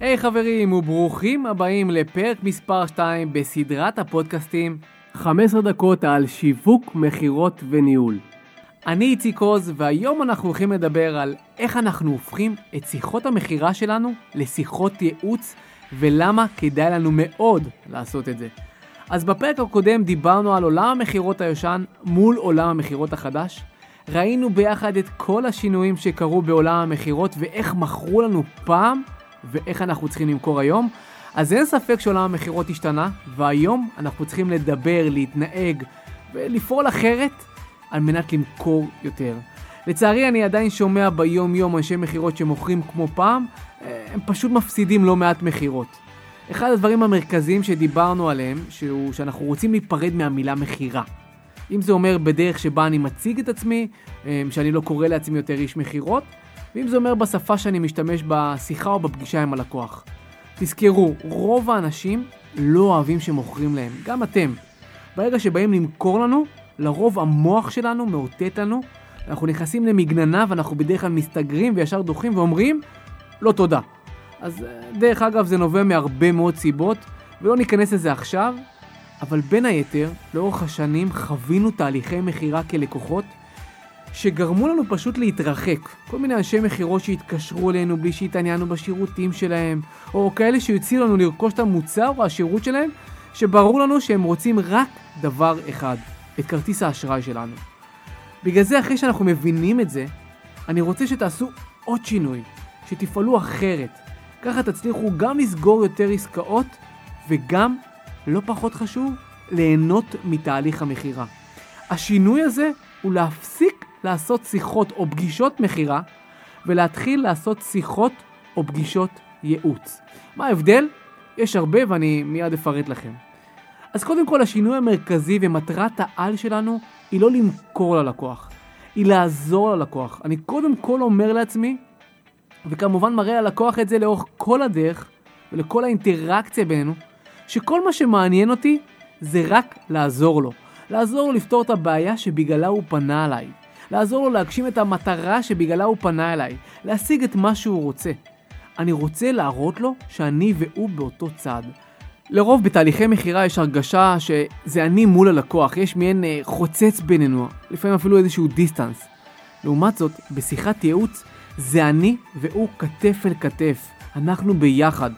היי hey, חברים וברוכים הבאים לפרק מספר 2 בסדרת הפודקאסטים 15 דקות על שיווק, מכירות וניהול. אני איציק עוז והיום אנחנו הולכים לדבר על איך אנחנו הופכים את שיחות המכירה שלנו לשיחות ייעוץ ולמה כדאי לנו מאוד לעשות את זה. אז בפרק הקודם דיברנו על עולם המכירות הישן מול עולם המכירות החדש. ראינו ביחד את כל השינויים שקרו בעולם המכירות ואיך מכרו לנו פעם ואיך אנחנו צריכים למכור היום. אז אין ספק שעולם המכירות השתנה, והיום אנחנו צריכים לדבר, להתנהג ולפעול אחרת על מנת למכור יותר. לצערי אני עדיין שומע ביום יום אנשי מכירות שמוכרים כמו פעם, הם פשוט מפסידים לא מעט מכירות. אחד הדברים המרכזיים שדיברנו עליהם, שהוא שאנחנו רוצים להיפרד מהמילה מכירה. אם זה אומר בדרך שבה אני מציג את עצמי, אה, שאני לא קורא לעצמי יותר איש מכירות, ואם זה אומר בשפה שאני משתמש בשיחה או בפגישה עם הלקוח. תזכרו, רוב האנשים לא אוהבים שמוכרים להם, גם אתם. ברגע שבאים למכור לנו, לרוב המוח שלנו מאותת לנו, אנחנו נכנסים למגננה ואנחנו בדרך כלל מסתגרים וישר דוחים ואומרים, לא תודה. אז אה, דרך אגב זה נובע מהרבה מאוד סיבות, ולא ניכנס לזה עכשיו, אבל בין היתר, לאורך השנים חווינו תהליכי מכירה כלקוחות שגרמו לנו פשוט להתרחק. כל מיני אנשי מכירות שהתקשרו אלינו בלי שהתעניינו בשירותים שלהם, או כאלה שהציעו לנו לרכוש את המוצר או השירות שלהם, שברור לנו שהם רוצים רק דבר אחד, את כרטיס האשראי שלנו. בגלל זה אחרי שאנחנו מבינים את זה, אני רוצה שתעשו עוד שינוי, שתפעלו אחרת. ככה תצליחו גם לסגור יותר עסקאות, וגם, לא פחות חשוב, ליהנות מתהליך המכירה. השינוי הזה הוא להפסיק לעשות שיחות או פגישות מכירה, ולהתחיל לעשות שיחות או פגישות ייעוץ. מה ההבדל? יש הרבה ואני מיד אפרט לכם. אז קודם כל השינוי המרכזי ומטרת העל שלנו היא לא למכור ללקוח, היא לעזור ללקוח. אני קודם כל אומר לעצמי, וכמובן מראה ללקוח את זה לאורך כל הדרך ולכל האינטראקציה בינינו, שכל מה שמעניין אותי זה רק לעזור לו. לעזור לו לפתור את הבעיה שבגללה הוא פנה אליי. לעזור לו להגשים את המטרה שבגללה הוא פנה אליי. להשיג את מה שהוא רוצה. אני רוצה להראות לו שאני והוא באותו צד. לרוב בתהליכי מכירה יש הרגשה שזה אני מול הלקוח, יש מעין אה, חוצץ בינינו, לפעמים אפילו איזשהו דיסטנס. לעומת זאת, בשיחת ייעוץ זה אני והוא כתף אל כתף, אנחנו ביחד.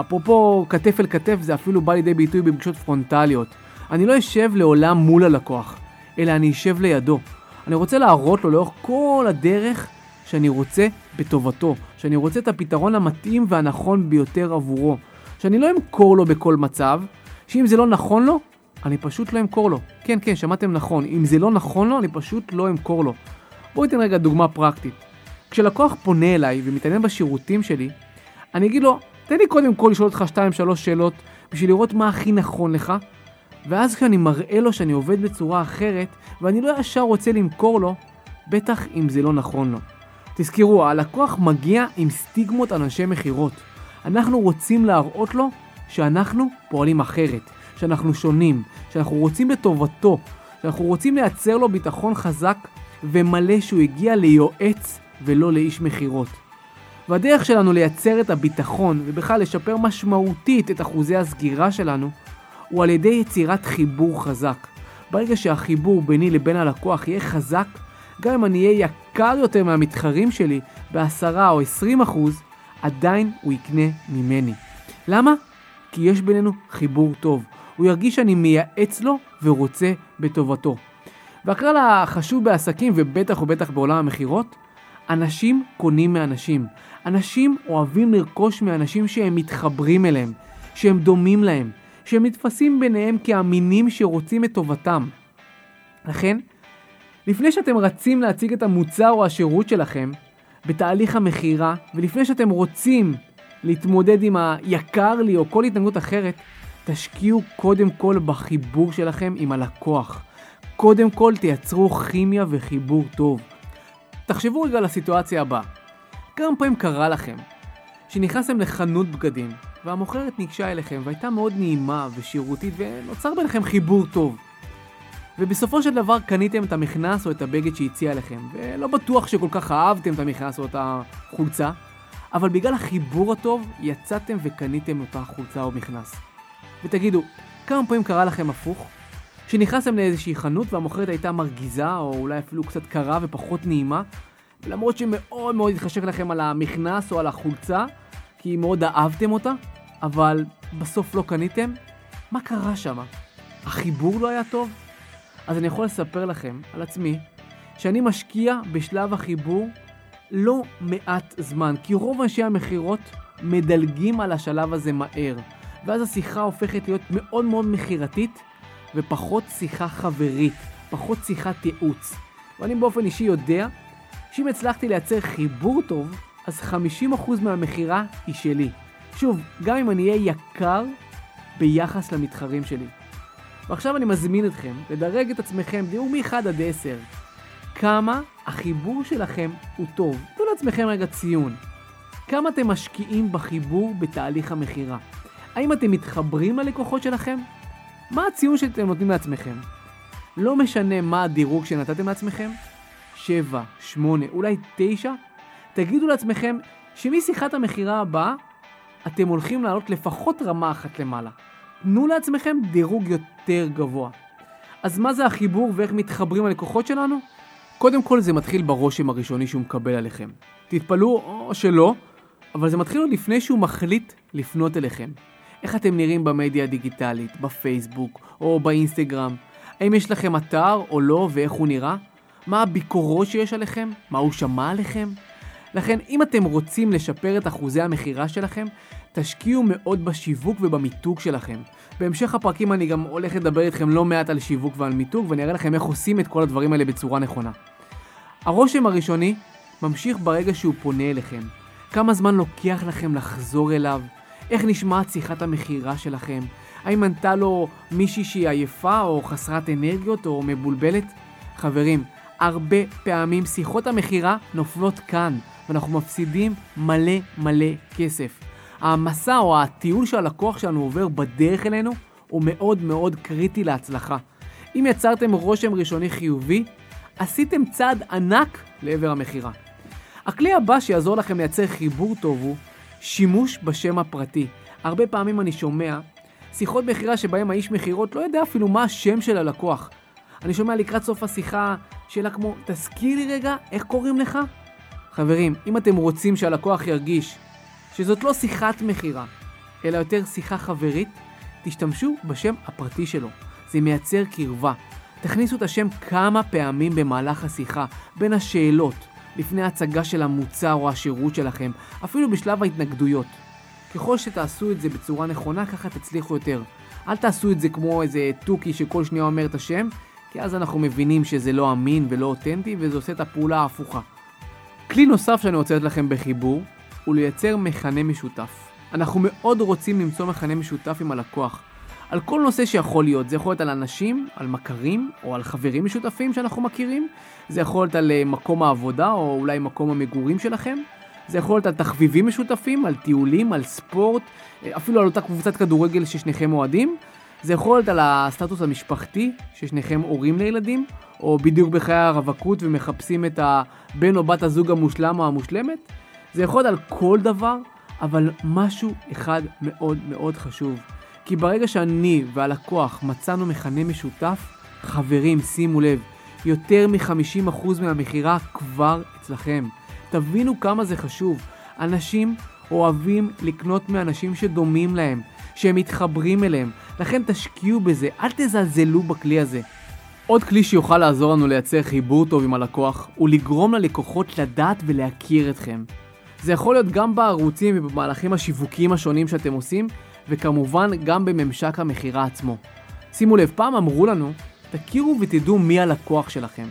אפרופו כתף אל כתף זה אפילו בא לידי ביטוי בפגישות פרונטליות. אני לא אשב לעולם מול הלקוח, אלא אני אשב לידו. אני רוצה להראות לו לאורך כל הדרך שאני רוצה בטובתו, שאני רוצה את הפתרון המתאים והנכון ביותר עבורו. שאני לא אמכור לו בכל מצב, שאם זה לא נכון לו, אני פשוט לא אמכור לו. כן, כן, שמעתם נכון, אם זה לא נכון לו, אני פשוט לא אמכור לו. בואו ניתן רגע דוגמה פרקטית. כשלקוח פונה אליי ומתעניין בשירותים שלי, אני אגיד לו, תן לי קודם כל לשאול אותך 2-3 שאלות בשביל לראות מה הכי נכון לך, ואז כשאני מראה לו שאני עובד בצורה אחרת, ואני לא ישר רוצה למכור לו, בטח אם זה לא נכון לו. תזכרו, הלקוח מגיע עם סטיגמות אנשי מכירות. אנחנו רוצים להראות לו שאנחנו פועלים אחרת, שאנחנו שונים, שאנחנו רוצים בטובתו, שאנחנו רוצים לייצר לו ביטחון חזק ומלא שהוא הגיע ליועץ ולא לאיש מכירות. והדרך שלנו לייצר את הביטחון ובכלל לשפר משמעותית את אחוזי הסגירה שלנו הוא על ידי יצירת חיבור חזק. ברגע שהחיבור ביני לבין הלקוח יהיה חזק, גם אם אני אהיה יקר יותר מהמתחרים שלי ב-10 או 20 אחוז, עדיין הוא יקנה ממני. למה? כי יש בינינו חיבור טוב. הוא ירגיש שאני מייעץ לו ורוצה בטובתו. והכלל החשוב בעסקים, ובטח ובטח בעולם המכירות, אנשים קונים מאנשים. אנשים אוהבים לרכוש מאנשים שהם מתחברים אליהם, שהם דומים להם, שהם נתפסים ביניהם כאמינים שרוצים את טובתם. לכן, לפני שאתם רצים להציג את המוצר או השירות שלכם, בתהליך המכירה, ולפני שאתם רוצים להתמודד עם היקר לי או כל התנגדות אחרת, תשקיעו קודם כל בחיבור שלכם עם הלקוח. קודם כל תייצרו כימיה וחיבור טוב. תחשבו רגע על הסיטואציה הבאה. כמה פעמים קרה לכם שנכנסתם לחנות בגדים והמוכרת ניגשה אליכם והייתה מאוד נעימה ושירותית ונוצר ביניכם חיבור טוב. ובסופו של דבר קניתם את המכנס או את הבגד שהציע לכם, ולא בטוח שכל כך אהבתם את המכנס או את החולצה, אבל בגלל החיבור הטוב, יצאתם וקניתם אותה חולצה או מכנס. ותגידו, כמה פעמים קרה לכם הפוך? שנכנסתם לאיזושהי חנות והמוכרת הייתה מרגיזה, או אולי אפילו קצת קרה ופחות נעימה, למרות שמאוד מאוד התחשק לכם על המכנס או על החולצה, כי מאוד אהבתם אותה, אבל בסוף לא קניתם? מה קרה שם? החיבור לא היה טוב? אז אני יכול לספר לכם על עצמי, שאני משקיע בשלב החיבור לא מעט זמן, כי רוב אנשי המכירות מדלגים על השלב הזה מהר, ואז השיחה הופכת להיות מאוד מאוד מכירתית, ופחות שיחה חברית, פחות שיחת ייעוץ. ואני באופן אישי יודע שאם הצלחתי לייצר חיבור טוב, אז 50% מהמכירה היא שלי. שוב, גם אם אני אהיה יקר ביחס למתחרים שלי. ועכשיו אני מזמין אתכם לדרג את עצמכם, דיור מ-1 עד 10. כמה החיבור שלכם הוא טוב. תנו לעצמכם רגע ציון. כמה אתם משקיעים בחיבור בתהליך המכירה? האם אתם מתחברים ללקוחות שלכם? מה הציון שאתם נותנים לעצמכם? לא משנה מה הדירוג שנתתם לעצמכם, 7, 8, אולי 9, תגידו לעצמכם שמשיחת המכירה הבאה אתם הולכים לעלות לפחות רמה אחת למעלה. תנו לעצמכם דירוג יותר גבוה. אז מה זה החיבור ואיך מתחברים הלקוחות שלנו? קודם כל זה מתחיל ברושם הראשוני שהוא מקבל עליכם. תתפלאו או שלא, אבל זה מתחיל עוד לפני שהוא מחליט לפנות אליכם. איך אתם נראים במדיה הדיגיטלית, בפייסבוק או באינסטגרם? האם יש לכם אתר או לא ואיך הוא נראה? מה הביקורות שיש עליכם? מה הוא שמע עליכם? לכן, אם אתם רוצים לשפר את אחוזי המכירה שלכם, תשקיעו מאוד בשיווק ובמיתוג שלכם. בהמשך הפרקים אני גם הולך לדבר איתכם לא מעט על שיווק ועל מיתוג, ואני אראה לכם איך עושים את כל הדברים האלה בצורה נכונה. הרושם הראשוני ממשיך ברגע שהוא פונה אליכם. כמה זמן לוקח לכם לחזור אליו? איך נשמעת שיחת המכירה שלכם? האם ענתה לו מישהי שהיא עייפה או חסרת אנרגיות או מבולבלת? חברים, הרבה פעמים שיחות המכירה נופלות כאן, ואנחנו מפסידים מלא מלא כסף. המסע או הטיול שהלקוח שלנו עובר בדרך אלינו הוא מאוד מאוד קריטי להצלחה. אם יצרתם רושם ראשוני חיובי, עשיתם צעד ענק לעבר המכירה. הכלי הבא שיעזור לכם לייצר חיבור טוב הוא שימוש בשם הפרטי. הרבה פעמים אני שומע שיחות מכירה שבהם האיש מכירות לא יודע אפילו מה השם של הלקוח. אני שומע לקראת סוף השיחה שאלה כמו, תזכיר לי רגע, איך קוראים לך? חברים, אם אתם רוצים שהלקוח ירגיש שזאת לא שיחת מכירה, אלא יותר שיחה חברית, תשתמשו בשם הפרטי שלו. זה מייצר קרבה. תכניסו את השם כמה פעמים במהלך השיחה, בין השאלות, לפני הצגה של המוצר או השירות שלכם, אפילו בשלב ההתנגדויות. ככל שתעשו את זה בצורה נכונה, ככה תצליחו יותר. אל תעשו את זה כמו איזה תוכי שכל שנייה אומר את השם, כי אז אנחנו מבינים שזה לא אמין ולא אותנטי, וזה עושה את הפעולה ההפוכה. כלי נוסף שאני רוצה לתת לכם בחיבור, הוא לייצר מכנה משותף. אנחנו מאוד רוצים למצוא מכנה משותף עם הלקוח. על כל נושא שיכול להיות, זה יכול להיות על אנשים, על מכרים, או על חברים משותפים שאנחנו מכירים, זה יכול להיות על אה, מקום העבודה, או אולי מקום המגורים שלכם, זה יכול להיות על תחביבים משותפים, על טיולים, על ספורט, אה, אפילו על אותה קבוצת כדורגל ששניכם אוהדים, זה יכול להיות על הסטטוס המשפחתי, ששניכם הורים לילדים, או בדיוק בחיי הרווקות ומחפשים את הבן או בת הזוג המושלם או המושלמת. זה יכול להיות על כל דבר, אבל משהו אחד מאוד מאוד חשוב. כי ברגע שאני והלקוח מצאנו מכנה משותף, חברים, שימו לב, יותר מ-50% מהמכירה כבר אצלכם. תבינו כמה זה חשוב. אנשים אוהבים לקנות מאנשים שדומים להם, שהם מתחברים אליהם. לכן תשקיעו בזה, אל תזלזלו בכלי הזה. עוד כלי שיוכל לעזור לנו לייצר חיבור טוב עם הלקוח, הוא לגרום ללקוחות לדעת ולהכיר אתכם. זה יכול להיות גם בערוצים ובמהלכים השיווקיים השונים שאתם עושים, וכמובן גם בממשק המכירה עצמו. שימו לב, פעם אמרו לנו, תכירו ותדעו מי הלקוח שלכם.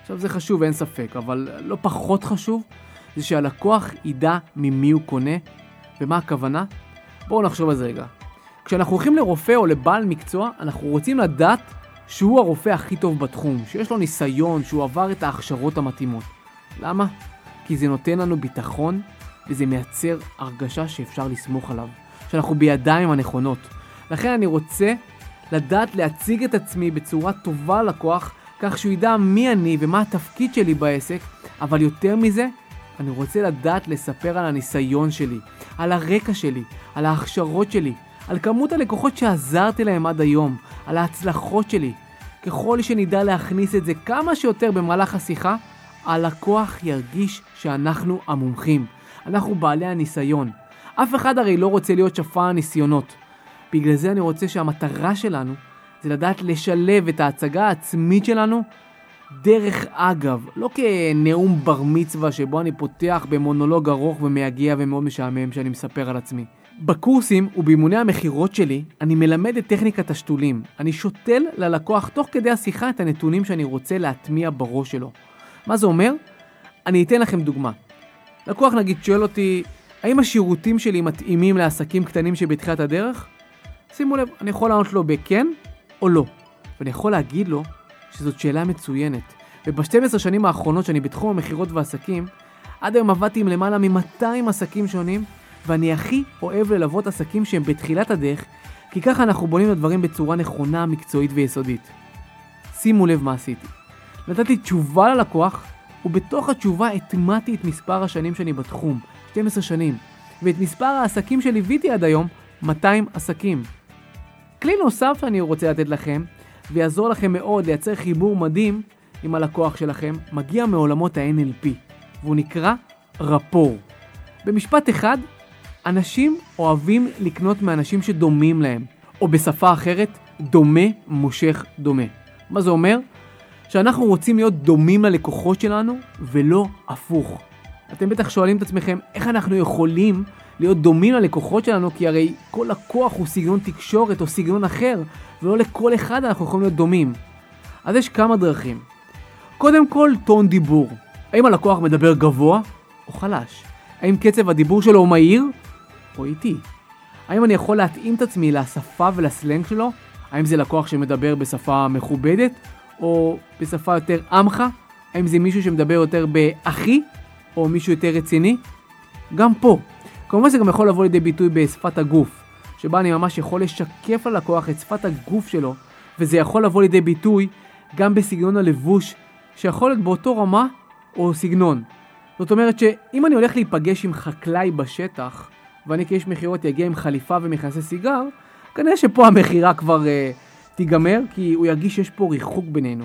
עכשיו זה חשוב, אין ספק, אבל לא פחות חשוב, זה שהלקוח ידע ממי הוא קונה, ומה הכוונה? בואו נחשוב על זה רגע. כשאנחנו הולכים לרופא או לבעל מקצוע, אנחנו רוצים לדעת שהוא הרופא הכי טוב בתחום, שיש לו ניסיון, שהוא עבר את ההכשרות המתאימות. למה? כי זה נותן לנו ביטחון וזה מייצר הרגשה שאפשר לסמוך עליו, שאנחנו בידיים הנכונות. לכן אני רוצה לדעת להציג את עצמי בצורה טובה ללקוח, כך שהוא ידע מי אני ומה התפקיד שלי בעסק, אבל יותר מזה, אני רוצה לדעת לספר על הניסיון שלי, על הרקע שלי, על ההכשרות שלי, על כמות הלקוחות שעזרתי להם עד היום, על ההצלחות שלי. ככל שנדע להכניס את זה כמה שיותר במהלך השיחה, הלקוח ירגיש שאנחנו המומחים. אנחנו בעלי הניסיון. אף אחד הרי לא רוצה להיות שפע הניסיונות. בגלל זה אני רוצה שהמטרה שלנו זה לדעת לשלב את ההצגה העצמית שלנו דרך אגב, לא כנאום בר מצווה שבו אני פותח במונולוג ארוך ומייגע ומאוד משעמם שאני מספר על עצמי. בקורסים ובאימוני המכירות שלי, אני מלמד את טכניקת השתולים. אני שותל ללקוח תוך כדי השיחה את הנתונים שאני רוצה להטמיע בראש שלו. מה זה אומר? אני אתן לכם דוגמה. לקוח נגיד שואל אותי, האם השירותים שלי מתאימים לעסקים קטנים שבתחילת הדרך? שימו לב, אני יכול לענות לו בכן או לא. ואני יכול להגיד לו שזאת שאלה מצוינת. וב-12 שנים האחרונות שאני בתחום המכירות והעסקים, עד היום עבדתי עם למעלה מ-200 עסקים שונים, ואני הכי אוהב ללוות עסקים שהם בתחילת הדרך, כי ככה אנחנו בונים את הדברים בצורה נכונה, מקצועית ויסודית. שימו לב מה עשיתי. נתתי תשובה ללקוח, ובתוך התשובה הטמעתי את מספר השנים שאני בתחום, 12 שנים, ואת מספר העסקים שליוויתי עד היום, 200 עסקים. כלי נוסף שאני רוצה לתת לכם, ויעזור לכם מאוד לייצר חיבור מדהים עם הלקוח שלכם, מגיע מעולמות ה-NLP, והוא נקרא רפור. במשפט אחד, אנשים אוהבים לקנות מאנשים שדומים להם, או בשפה אחרת, דומה מושך דומה. מה זה אומר? שאנחנו רוצים להיות דומים ללקוחות שלנו, ולא הפוך. אתם בטח שואלים את עצמכם, איך אנחנו יכולים להיות דומים ללקוחות שלנו, כי הרי כל לקוח הוא סגנון תקשורת או סגנון אחר, ולא לכל אחד אנחנו יכולים להיות דומים. אז יש כמה דרכים. קודם כל, טון דיבור. האם הלקוח מדבר גבוה או חלש? האם קצב הדיבור שלו הוא מהיר או איטי? האם אני יכול להתאים את עצמי לשפה ולסלנג שלו? האם זה לקוח שמדבר בשפה מכובדת או בשפה יותר עמך? האם זה מישהו שמדבר יותר באחי או מישהו יותר רציני? גם פה. כמובן זה גם יכול לבוא לידי ביטוי בשפת הגוף. שבה אני ממש יכול לשקף ללקוח את שפת הגוף שלו, וזה יכול לבוא לידי ביטוי גם בסגנון הלבוש, שיכול להיות באותו רמה או סגנון. זאת אומרת שאם אני הולך להיפגש עם חקלאי בשטח, ואני כאיש מכירות אגיע עם חליפה ומכנסי סיגר, כנראה שפה המכירה כבר uh, תיגמר, כי הוא ירגיש שיש פה ריחוק בינינו.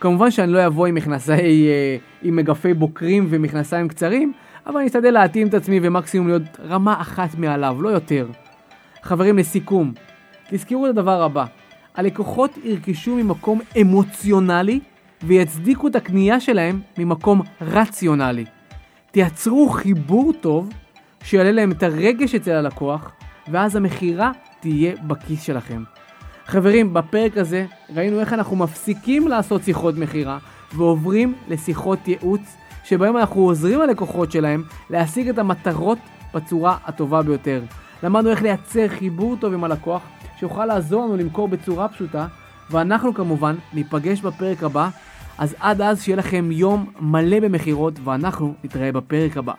כמובן שאני לא אבוא עם מכנסי, uh, עם מגפי בוקרים ומכנסיים קצרים, אבל אני אשתדל להתאים את עצמי ומקסימום להיות רמה אחת מעליו, לא יותר. חברים, לסיכום, תזכרו את הדבר הבא, הלקוחות ירכשו ממקום אמוציונלי ויצדיקו את הקנייה שלהם ממקום רציונלי. תייצרו חיבור טוב שיעלה להם את הרגש אצל הלקוח, ואז המכירה תהיה בכיס שלכם. חברים, בפרק הזה ראינו איך אנחנו מפסיקים לעשות שיחות מכירה ועוברים לשיחות ייעוץ, שבהם אנחנו עוזרים ללקוחות שלהם להשיג את המטרות בצורה הטובה ביותר. למדנו איך לייצר חיבור טוב עם הלקוח, שיוכל לעזור לנו למכור בצורה פשוטה, ואנחנו כמובן ניפגש בפרק הבא, אז עד אז שיהיה לכם יום מלא במכירות, ואנחנו נתראה בפרק הבא.